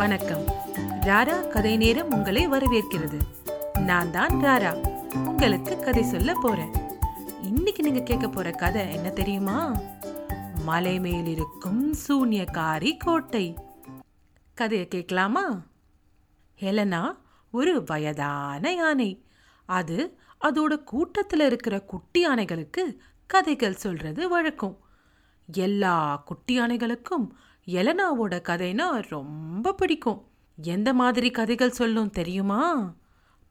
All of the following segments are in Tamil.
வணக்கம். ராரா கதை நேரம் உங்களை வரவேற்கிறது. நான் தான் ராரா. உங்களுக்கு கதை சொல்ல போறேன். இன்னைக்கு நீங்க கேட்க போற கதை என்ன தெரியுமா? மலை மேல் இருக்கும் சூன்யக்காரி கோட்டை. கதையை கேட்கலாமா? ஹெலனா ஒரு வயதான யானை. அது அதோட கூட்டத்தில் இருக்கிற குட்டி யானைகளுக்கு கதைகள் சொல்றது வழக்கம். எல்லா குட்டி யானைகளுக்கும் எலனாவோட கதைனா ரொம்ப பிடிக்கும். எந்த மாதிரி கதைகள் சொல்லும் தெரியுமா?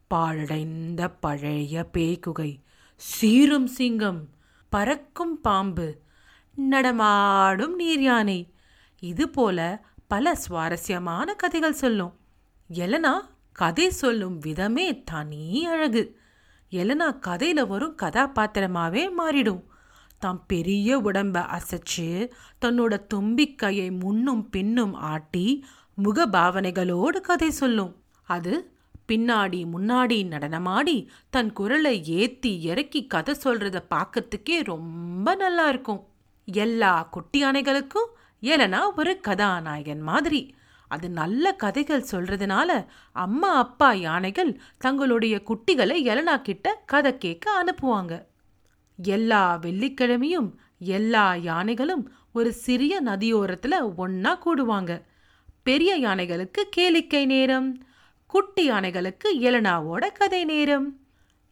பாழடைந்த பழைய பேய்குகை சீரும் சிங்கம் பறக்கும் பாம்பு நடமாடும் நீர் யானை இது போல பல சுவாரஸ்யமான கதைகள் சொல்லும். எலனா கதை சொல்லும் விதமே தனி அழகு. எலனா கதையில வரும் கதாபாத்திரமாவே மாறிடும். தான் பெரிய உடம்ப அசைச்சு தன்னோட தும்பிக்கையை முன்னும் பின்னும் ஆட்டி முக பாவனைகளோடு கதை சொல்லும். அது பின்னாடி முன்னாடி நடனமாடி தன் குரலை ஏத்தி இறக்கி கதை சொல்றத பார்க்கறதுக்கே ரொம்ப நல்லா இருக்கும். எல்லா குட்டி யானைகளுக்கும் ஏலனா ஒரு கதாநாயகன் மாதிரி. அது நல்ல கதைகள் சொல்றதுனால அம்மா அப்பா யானைகள் தங்களுடைய குட்டிகளை எலனா கிட்ட கதை கேட்க அனுப்புவாங்க. எல்லா வெள்ளிக்கிழமையும் எல்லா யானைகளும் ஒரு சிறிய நதியோரத்துல ஒன்னா கூடுவாங்க. பெரிய யானைகளுக்கு கேளிக்கை நேரம் குட்டி யானைகளுக்கு எலனாவோட கதை நேரம்.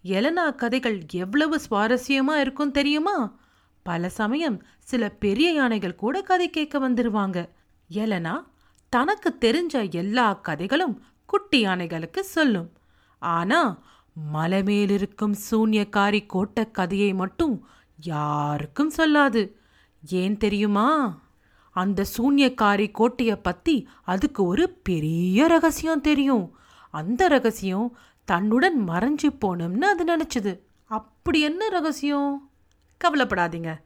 எலனா கதைகள் எவ்வளவு சுவாரஸ்யமா இருக்கும் தெரியுமா? பல சமயம் சில பெரிய யானைகள் கூட கதை கேட்க வந்துருவாங்க. எலனா தனக்கு தெரிஞ்ச எல்லா கதைகளும் குட்டி யானைகளுக்கு சொல்லும். ஆனா மலை மேலிருக்கும் சூன்யக்காரி கோட்டை கதையை மட்டும் யாருக்கும் சொல்லாது. ஏன் தெரியுமா? அந்த சூன்யக்காரி கோட்டையை பத்தி அதுக்கு ஒரு பெரிய ரகசியம் தெரியும். அந்த ரகசியம் தன்னுடன் மறைஞ்சு போனோம்னு அது நினைச்சது. அப்படி என்ன ரகசியம்? கவலைப்படாதீங்க.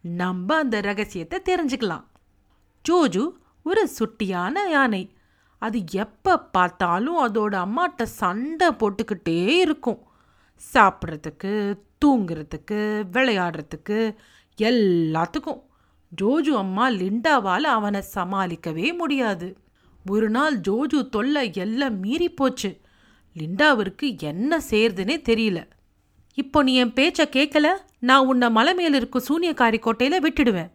நம்ம அந்த ரகசியத்தை தெரிஞ்சுக்கலாம். ஜோஜு ஒரு சுட்டியான யானை. அது எப்போ பார்த்தாலும் அதோட அம்மாட்ட சண்டை போட்டுக்கிட்டே இருக்கும். சாப்பிட்றதுக்கு தூங்குறதுக்கு விளையாடுறதுக்கு எல்லாத்துக்கும். ஜோஜு அம்மா லிண்டாவால் அவனை சமாளிக்கவே முடியாது. ஒரு நாள் ஜோஜு தொல்லை எல்லாம் மீறி போச்சு. லிண்டாவிற்கு என்ன செய்யறதுனே தெரியல. இப்போ நீ என் பேச்சை கேட்கல நான் உன்னை மலை மேல இருக்கும் சூனியக்காரி கோட்டையில் விட்டுடுவேன்.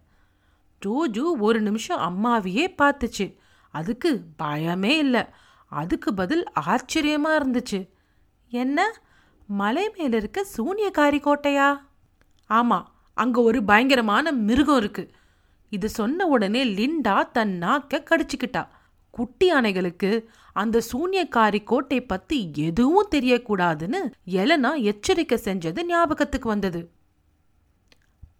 ஜோஜு ஒரு நிமிஷம் அம்மாவையே பார்த்துச்சு. அதுக்கு பயமே இல்லை. அதுக்கு பதில் ஆச்சரியமாக இருந்துச்சு. என்ன? மலை மேலே இருக்க சூனியக்காரி கோட்டையா? ஆமாம் அங்கே ஒரு பயங்கரமான மிருகம் இருக்குது இது சொன்ன உடனே லிண்டா தன் நாக்கை கடிச்சிக்கிட்டா. குட்டி யானைகளுக்கு அந்த சூன்யக்காரி கோட்டை பற்றி எதுவும் தெரியக்கூடாதுன்னு எலனா எச்சரிக்கை செஞ்சது ஞாபகத்துக்கு வந்தது.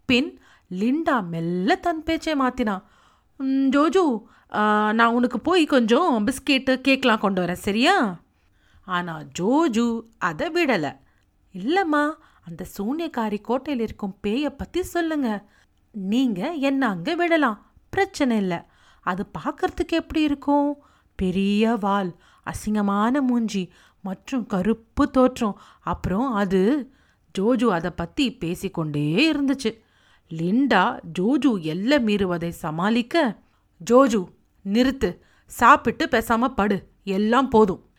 பின் லிண்டா மெல்ல தன் பேச்சை மாத்தினா. ஜோஜு நான் உனக்கு போய் கொஞ்சம் பிஸ்கெட்டு கேக்லாம் கொண்டு வரேன் சரியா? ஆனால் ஜோஜு அதை விடலை. இல்லைம்மா அந்த சூன்யக்காரி கோட்டையில் இருக்கும் பேயை பற்றி சொல்லுங்க. நீங்கள் என்ன அங்கே விடலாம் பிரச்சனை இல்லை. அது பார்க்கறதுக்கு எப்படி இருக்கும்? பெரிய வால் அசிங்கமான மூஞ்சி மற்றும் கருப்பு தோற்றம். அப்புறம் அது ஜோஜு அதை பற்றி பேசிக்கொண்டே இருந்துச்சு. லிண்டா ஜோஜு எல்லை மீறுவதை சமாளிக்க ஜோஜு நிறுத்து. சாப்பிட்டு பேசாம படு. எல்லாம் போதும்.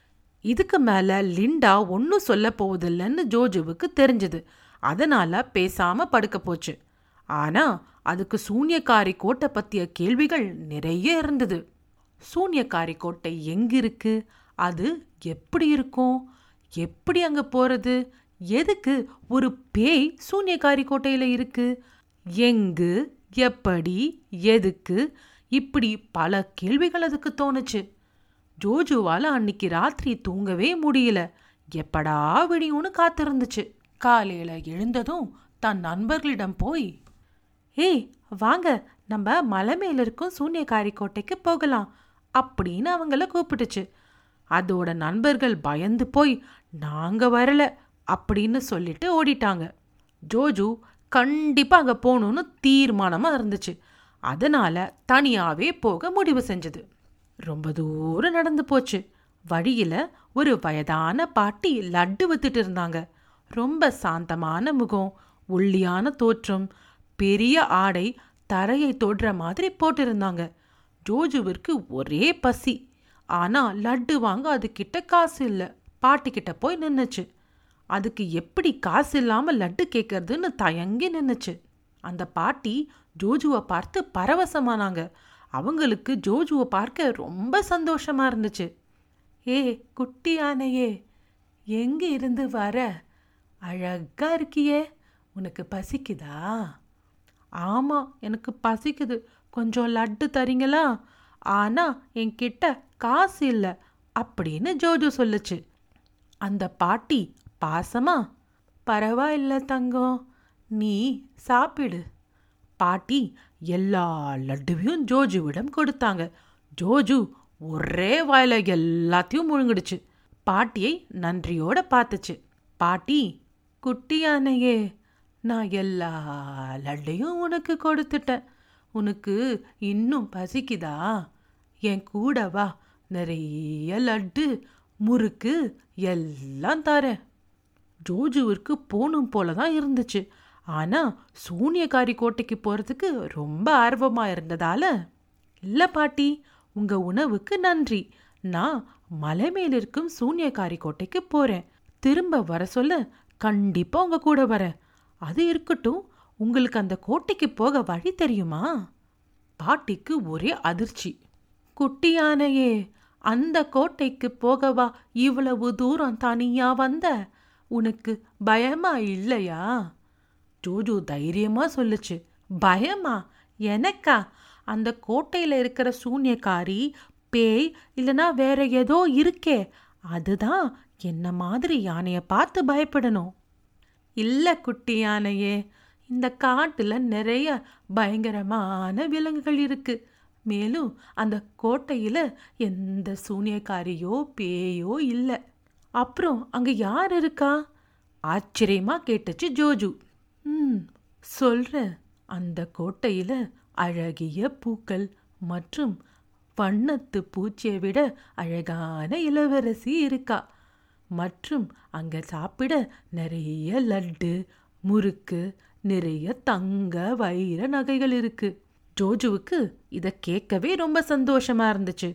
இதுக்கு மேல லிண்டா ஒன்றும் சொல்ல போவதில்லைன்னு ஜோஜுவுக்கு தெரிஞ்சது. அதனால பேசாம படுக்க போச்சு. ஆனா அதுக்கு சூன்யக்காரி கோட்டை பத்திய கேள்விகள் நிறைய இருந்தது. சூன்யக்காரி கோட்டை எங்கிருக்கு அது எப்படி இருக்கும்? எப்படி அங்க போறது? எதுக்கு ஒரு பேய் சூன்யக்காரி கோட்டையில இருக்கு? எங்கு? எப்படி? எதுக்கு? இப்படி பல கேள்விகள் அதுக்கு தோணுச்சு. ஜோஜுவால் அன்னைக்கு ராத்திரி தூங்கவே முடியல. எப்படா விடியும்னு காத்திருந்துச்சு. காலையில் எழுந்ததும் தன் நண்பர்களிடம் போய் ஏய் வாங்க நம்ம மலை மேல இருக்கும் சூன்யக்காரி கோட்டைக்கு போகலாம் அப்படின்னு அவங்கள கூப்பிட்டுச்சு. அதோட நண்பர்கள் பயந்து போய் நாங்க வரல அப்படின்னு சொல்லிட்டு ஓடிட்டாங்க. ஜோஜு கண்டிப்பா அங்க போகணும்னு தீர்மானமா இருந்துச்சு. அதனால தனியாவே போக முடிவு செஞ்சது. ரொம்ப தூரம் நடந்து போச்சு. வழியில ஒரு வயதான பாட்டி லட்டு வித்துட்டு இருந்தாங்க. ரொம்ப சாந்தமான முகம் ஒல்லியான தோற்றம் பெரிய ஆடை தரையை தொடுற மாதிரி போட்டிருந்தாங்க. ஜோஜுவிற்கு ஒரே பசி. ஆனா லட்டு வாங்க அதுக்கிட்ட காசு இல்லை. பாட்டிக்கிட்ட போய் நின்னுச்சு. அதுக்கு எப்படி காசு இல்லாம லட்டு கேட்கறதுன்னு தயங்கி நின்னுச்சு. அந்த பாட்டி ஜோஜுவை பார்த்து பரவசமானாங்க. அவங்களுக்கு ஜோஜுவை பார்க்க ரொம்ப சந்தோஷமா இருந்துச்சு. ஏ குட்டி யானையே எங்கே இருந்து வர? அழகாக இருக்கியே உனக்கு பசிக்குதா? ஆமாம் எனக்கு பசிக்குது. கொஞ்சம் லட்டு தரீங்களா? ஆனால் என்கிட்ட காசு இல்லை அப்படின்னு ஜோஜு சொல்லுச்சு. அந்த பாட்டி பாசமா? பரவாயில்ல தங்கம். நீ சாப்பிடு. பாட்டி எல்லா லட்டுவையும் ஜோஜுவிடம் கொடுத்தாங்க. ஜோஜு ஒரே வாயில எல்லாத்தையும் முழுங்கிடுச்சு. பாட்டியை நன்றியோட பார்த்துச்சு. பாட்டி குட்டியானையே நான் எல்லா லட்டையும் உனக்கு கொடுத்துட்டேன். உனக்கு இன்னும் பசிக்குதா? என் கூட வா. நிறைய லட்டு முறுக்கு எல்லாம் தரேன். ஜோஜுவிற்கு போகணும் போல தான் இருந்துச்சு. ஆனால் சூனியக்காரி கோட்டைக்கு போகிறதுக்கு ரொம்ப ஆர்வமாக இருந்ததால இல்லை பாட்டி உங்கள் உணவுக்கு நன்றி. நான் மலை மேல் இருக்கும் சூனியக்காரி கோட்டைக்கு போகிறேன் திரும்ப வர சொல்ல கண்டிப்பாக உங்க கூட வரேன். அது இருக்கட்டும் உங்களுக்கு அந்த கோட்டைக்கு போக வழி தெரியுமா? பாட்டிக்கு ஒரே அதிர்ச்சி. குட்டியானையே அந்த கோட்டைக்கு போகவா இவ்வளவு தூரம் தனியா வந்த? உனக்கு பயமா இல்லையா? ஜோஜோ தைரியமாக சொல்லுச்சு. பயமா? எனக்கா? அந்த கோட்டையில இருக்கிற சூன்யக்காரி பேய் இல்லைனா வேற ஏதோ இருக்கே. அதுதான் என்ன மாதிரி யானையை பார்த்து பயப்படணும். இல்லை குட்டி யானையே இந்த காட்டுல நிறைய பயங்கரமான விலங்குகள் இருக்கு. மேலும் அந்த கோட்டையில எந்த சூனியக்காரியோ பேயோ இல்லை. அப்புறம் அங்கே யார் இருக்கா? ஆச்சரியமா கேட்டுச்சு ஜோஜு. ம் சொல்கிறேன் அந்த கோட்டையில் அழகிய பூக்கள் மற்றும் வண்ணத்து பூச்சியை விட அழகான இளவரசி இருக்கா. மற்றும் அங்கே சாப்பிட நிறைய லட்டு முறுக்கு நிறைய தங்க வைர நகைகள் இருக்கு. ஜோஜுவுக்கு இதை கேட்கவே ரொம்ப சந்தோஷமா இருந்துச்சு.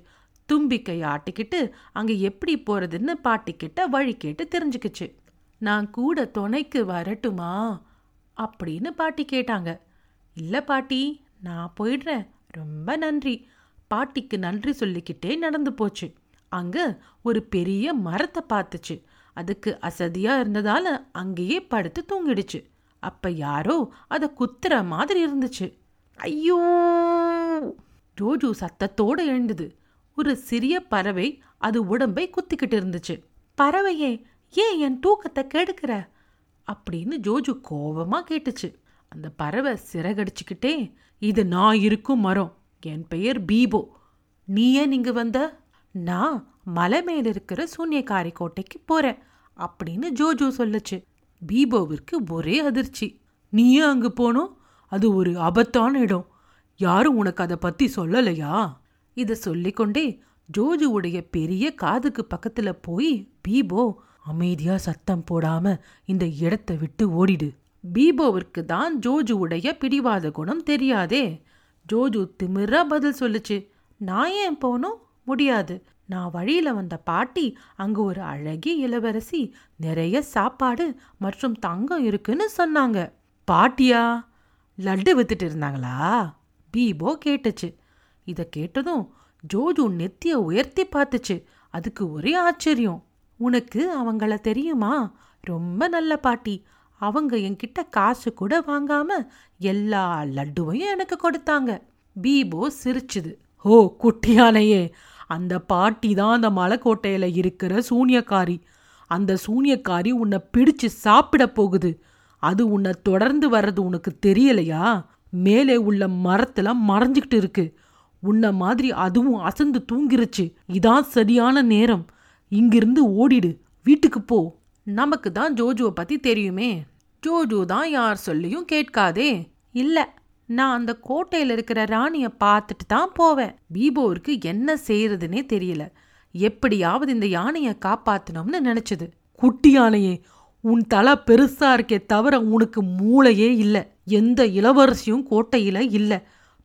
தும்பிக்கை ஆட்டிக்கிட்டு அங்கே எப்படி போறதுன்னு பாட்டிக்கிட்ட வழி கேட்டு தெரிஞ்சுக்கிச்சு. நான் கூட துணைக்கு வரட்டுமா? அப்படின்னு பாட்டி கேட்டாங்க. இல்லை பாட்டி நான் போயிடுறேன். ரொம்ப நன்றி. பாட்டிக்கு நன்றி சொல்லிக்கிட்டே நடந்து போச்சு. அங்கே ஒரு பெரிய மரத்தை பார்த்துச்சு. அதுக்கு அசதியாக இருந்ததால் அங்கேயே படுத்து தூங்கிடுச்சு. அப்போ யாரோ அதை குத்துற மாதிரி இருந்துச்சு. ஐயோ! ஜோஜு சத்தத்தோடு எழுந்தது. ஒரு சிறிய பறவை அது உடம்பை குத்திக்கிட்டு இருந்துச்சு. பறவையே ஏன் என் தூக்கத்தை கெடுக்கிற? அப்படின்னு ஜோஜு கோபமாக கேட்டுச்சு. அந்த பறவை சிறகடிச்சுக்கிட்டே இது நான் இருக்கும் மரம். என் பெயர் பீபோ. நீ ஏன் இங்க வந்த? நான் மலை மேல இருக்கிற சூன்யக்காரி கோட்டைக்கு போகிறேன் அப்படின்னு ஜோஜோ சொல்லுச்சு. பீபோவிற்கு ஒரே அதிர்ச்சி. நீயே அங்கே போனோம் அது ஒரு அபத்தான இடம். யாரும் உனக்கு அதை பற்றி சொல்லலையா? இதை சொல்லிக்கொண்டே ஜோஜுவுடைய பெரிய காதுக்கு பக்கத்தில் போய் பீபோ அமைதியா சத்தம் போடாம இந்த இடத்தை விட்டு ஓடிடு. பீபோவிற்கு தான் ஜோஜுவுடைய பிடிவாத குணம் தெரியாதே. ஜோஜு திமிரா பதில் சொல்லுச்சு. நான் ஏன் போகணும் முடியாது. நான் வழியில் வந்த பாட்டி அங்கே ஒரு அழகிய இளவரசி நிறைய சாப்பாடு மற்றும் தங்கம் இருக்குன்னு சொன்னாங்க. பாட்டியா? லட்டு வித்துட்டு இருந்தாங்களா? பீபோ கேட்டுச்சு. இதை கேட்டதும் ஜோஜு நெத்திய உயர்த்தி பார்த்துச்சு. அதுக்கு ஒரே ஆச்சரியம். உனக்கு அவங்கள தெரியுமா? ரொம்ப நல்ல பாட்டி. அவங்க என்கிட்ட காசு கூட வாங்காம எல்லா லட்டுவையும் எனக்கு கொடுத்தாங்க. பீபோ சிரிச்சுது. ஓ குட்டியானையே. அந்த பாட்டி தான் அந்த மலைக்கோட்டையில் இருக்கிற சூனியக்காரி. அந்த சூனியக்காரி உன்னை பிடிச்சு சாப்பிட போகுது. அது உன்னை தொடர்ந்து வர்றது உனக்கு தெரியலையா? மேலே உள்ள மரத்துல மறைஞ்சிக்கிட்டு இருக்கு. உன்ன மாதிரி அதுவும் அசந்து தூங்கிருச்சு. இதான் சரியான நேரம். இங்கிருந்து ஓடிடு. வீட்டுக்கு போ. நமக்கு தான் ஜோஜுவை பற்றி தெரியுமே. ஜோஜு தான் யார் சொல்லியும் கேட்காதே. இல்லை நான் அந்த கோட்டையில் இருக்கிற ராணியை பார்த்துட்டு தான் போவேன். பீபோருக்கு என்ன செய்யறதுனே தெரியல. எப்படியாவது இந்த யானையை காப்பாற்றணும்னு நினச்சது. குட்டி யானையே உன் தலை பெருசா இருக்கே தவிர உனக்கு மூளையே இல்லை. எந்த இளவரசியும் கோட்டையில இல்லை.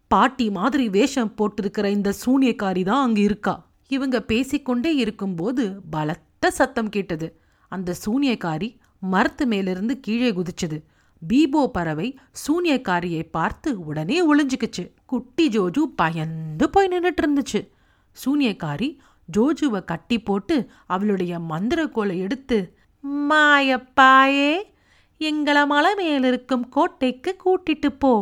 பாட்டி மாதிரி வேஷம் போட்டிருக்கிற இந்த சூனியக்காரி தான் அங்கே இருக்கா. இவங்க பேசிக்கொண்டே இருக்கும்போது பலத்த சத்தம் கேட்டது. அந்த சூனியக்காரி மரத்து மேலிருந்து கீழே குதிச்சது. பீபோ பறவை சூனியக்காரியை பார்த்து உடனே ஒளிஞ்சுக்குச்சு. குட்டி ஜோஜு பயந்து போய் நின்னுட்டு இருந்துச்சு சூனியக்காரி ஜோஜுவை கட்டி போட்டு அவளுடைய மந்திரக்கோலை எடுத்து மாயப்பாயே எங்களை மலை மேலிருக்கும் கோட்டைக்கு கூட்டிட்டு போ.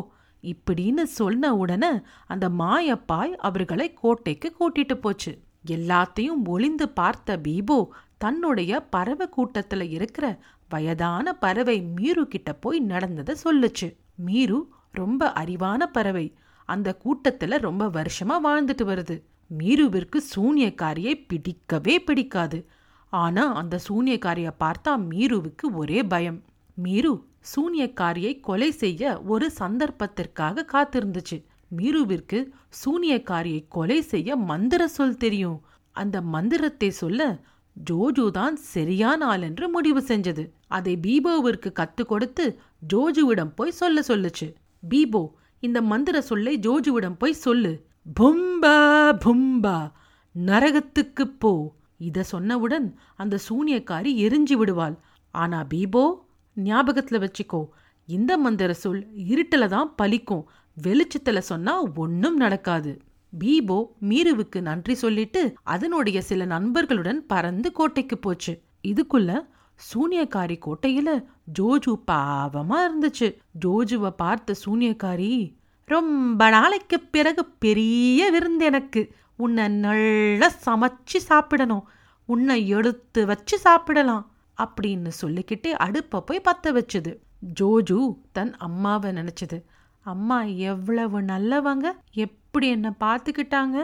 இப்படின்னு சொன்ன உடனே அந்த மாயப்பாய் அவர்களை கோட்டைக்கு கூட்டிட்டு போச்சு. எல்லாத்தையும் ஒளிந்து பார்த்த பீபோ தன்னுடைய பறவை கூட்டத்துல இருக்கிற வயதான பறவை மீரு கிட்ட போய் நடந்ததை சொல்லுச்சு. மீரு ரொம்ப அறிவான பறவை. அந்த கூட்டத்துல ரொம்ப வருஷமா வாழ்ந்துட்டு வருது. மீருவிற்கு சூனியக்காரியை பிடிக்கவே பிடிக்காது. ஆனா அந்த சூனியக்காரிய பார்த்தா மீருவுக்கு ஒரே பயம். மீரு சூனியக்காரியை கொலை செய்ய ஒரு சந்தர்ப்பத்திற்காக காத்திருந்துச்சு. மீருவிற்கு சூனியக்காரியை கொலை செய்ய மந்திர சொல் தெரியும். அந்த மந்திரத்தை சொல்ல ஜோஜு தான் சரியான ஆள் என்று முடிவு செஞ்சது. அதை பீபோவிற்கு கத்து கொடுத்து ஜோஜுவிடம் போய் சொல்ல சொல்லுச்சு. பீபோ இந்த மந்திர சொல்லை ஜோஜுவிடம் போய் சொல்லு. பும்பா பும்பா நரகத்துக்கு போ. இத சொன்னவுடன் அந்த சூனியக்காரி எரிஞ்சு விடுவாள். ஆனா பீபோ ஞாபகத்துல வச்சுக்கோ இந்த மந்திர சொல் இருட்டுல தான் பலிக்கும். வெளிச்சத்துல சொன்னா ஒன்னும் நடக்காது. பீபோ மீருவுக்கு நன்றி சொல்லிட்டு அதனுடைய சில நண்பர்களுடன் பறந்து கோட்டைக்கு போச்சு. இதுக்குள்ள சூனியக்காரி கோட்டையில ஜோஜு பாவமா இருந்துச்சு. ஜோஜுவை பார்த்த சூனியக்காரி ரொம்ப நாளைக்கு பிறகு பெரிய விருந்து எனக்கு. உன்னை நல்லா சமைச்சு சாப்பிடணும். உன்னை எடுத்து வச்சு சாப்பிடலாம். அப்படின்னு சொல்லிக்கிட்டு அடுப்பை போய் பத்த வச்சுது. ஜோஜு தன் அம்மாவை நினைச்சது. அம்மா எவ்வளவு நல்லவங்க? எப்படி என்னை பார்த்துக்கிட்டாங்க?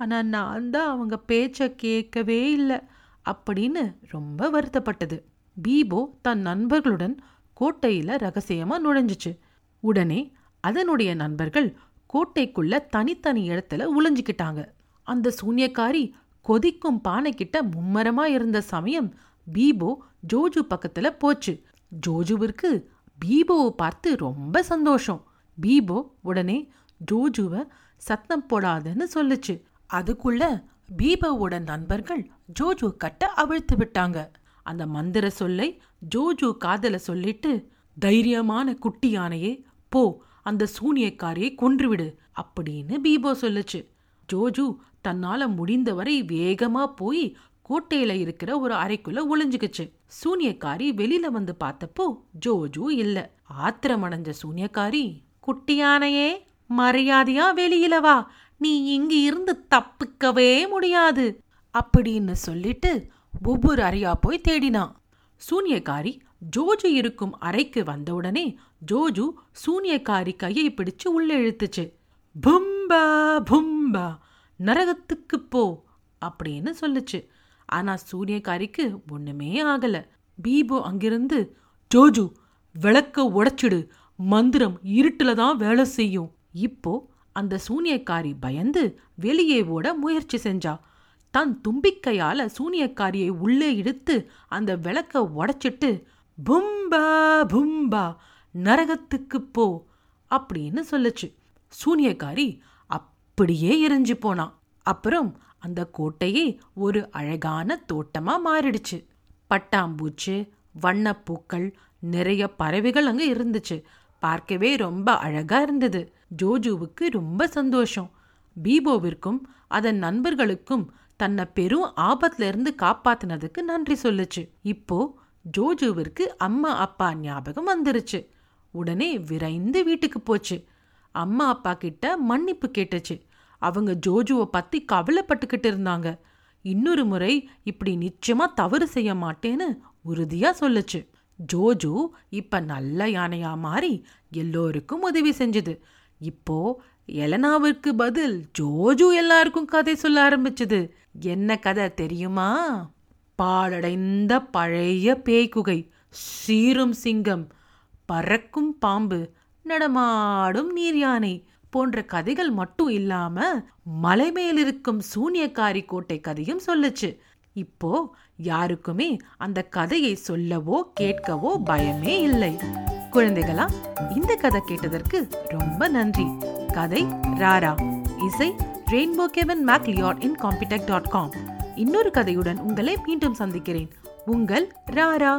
ஆனால் நான் தான் அவங்க பேச்சை கேட்கவே இல்லை. அப்படின்னு ரொம்ப வருத்தப்பட்டது. பீபோ தன் நண்பர்களுடன் கோட்டையில் ரகசியமாக நுழைஞ்சிச்சு. உடனே அதனுடைய நண்பர்கள் கோட்டைக்குள்ள தனித்தனி இடத்துல உழைஞ்சிக்கிட்டாங்க அந்த சூன்யக்காரி கொதிக்கும் பானை கிட்ட இருந்த சமயம் பீபோ ஜோஜு பக்கத்தில் போச்சு. ஜோஜுவிற்கு பீபோவை பார்த்து ரொம்ப சந்தோஷம். பீபோ உடனே ஜோஜுவை சத்தம் போடாதன்னு சொல்லுச்சு. அதுக்குள்ள பீபோவோட நண்பர்கள் ஜோஜு கட்ட அவிழ்த்து விட்டாங்க. அந்த மந்திர சொல்லை ஜோஜு காதல சொல்லிட்டு தைரியமான குட்டி யானையே போ அந்த சூனியக்காரியை கொன்றுவிடு அப்படின்னு பீபோ சொல்லுச்சு. ஜோஜு தன்னால முடிந்தவரை வேகமா போய் கோட்டையில இருக்கிற ஒரு அறைக்குள்ள ஒளிஞ்சுக்குச்சு. சூனியக்காரி வெளியில வந்து பார்த்தப்போ ஜோஜு இல்ல. ஆத்திரமடைஞ்ச சூனியக்காரி குட்டியானையே மரியாதையா வெளியில வா. நீ இங்க இருந்து தப்பிக்கவே முடியாது. அப்படின்னு சொல்லிட்டு ஒவ்வொரு அறையா போய் தேடினான் சூனியக்காரி ஜோஜு இருக்கும் அறைக்கு வந்தவுடனே ஜோஜு சூனியக்காரி கையை பிடிச்சு உள்ள இழுத்துச்சு. பும்பா பும்பா நரகத்துக்கு போ அப்படின்னு சொல்லுச்சு. ஆனா சூனியக்காரிக்கு ஒண்ணுமே ஆகல. பீபோ அங்கிருந்து ஜோஜு விளக்க உடைச்சிடு மந்திரம் இருட்டுல தான் வேலை செய்யும். இப்போ அந்த சூனியக்காரி பயந்து வெளியே ஓட முயற்சி செஞ்சா. தன் தும்பிக்கையால சூனியக்காரியை உள்ளே இழுத்து அந்த விளக்க உடைச்சிட்டு பும்பா பும்பா நரகத்துக்கு போ அப்படின்னு சொல்லுச்சு. சூனியக்காரி அப்படியே எரிஞ்சு போனான் அப்புறம் அந்த கோட்டையே ஒரு அழகான தோட்டமா மாறிடுச்சு. பட்டாம்பூச்சி வண்ணப்பூக்கள் நிறைய பறவைகள் அங்க இருந்துச்சு. பார்க்கவே ரொம்ப அழகா இருந்தது. ஜோஜுவுக்கு ரொம்ப சந்தோஷம். பீபோவிற்கும் அதன் நண்பர்களுக்கும் தன்னை பெரும் ஆபத்துல இருந்து காப்பாத்தினதுக்கு நன்றி சொல்லுச்சு. இப்போ ஜோஜுவிற்கு அம்மா அப்பா ஞாபகம் வந்துருச்சு. உடனே விரைந்து வீட்டுக்கு போச்சு. அம்மா அப்பா கிட்ட மன்னிப்பு கேட்டுச்சு. அவங்க ஜோஜுவை பத்தி கவலைப்பட்டுக்கிட்டு இருந்தாங்க. இன்னொரு முறை இப்படி நிச்சயமா தவறு செய்ய மாட்டேன்னு உறுதியா சொல்லுச்சு. ஜோஜு இப்ப நல்ல யானையா மாறி எல்லோருக்கும் உதவி செஞ்சது. இப்போ எலனாவிற்கு பதில் ஜோஜு எல்லாருக்கும் கதை சொல்ல ஆரம்பிச்சது. என்ன கதை தெரியுமா? பாழடைந்த பழைய பேய்குகை சீரும் சிங்கம் பறக்கும் பாம்பு நடமாடும் நீர் யானை போன்ற கதைகள் மட்டும் இல்லாம மலை மேலிருக்கும் சூனியக்காரி கோட்டை கதையும் சொல்லுச்சு. இப்போ யாருக்குமே அந்த கதையை சொல்லவோ கேட்கவோ பயமே இல்லை. குழந்தைகளா இந்த கதை கேட்டதற்கு ரொம்ப நன்றி. கதை ராரா. இசை rainbow Kevin MacLeod incompetech dot com இன்னொரு கதையுடன் உங்களை மீண்டும் சந்திக்கிறேன். உங்கள் ராரா.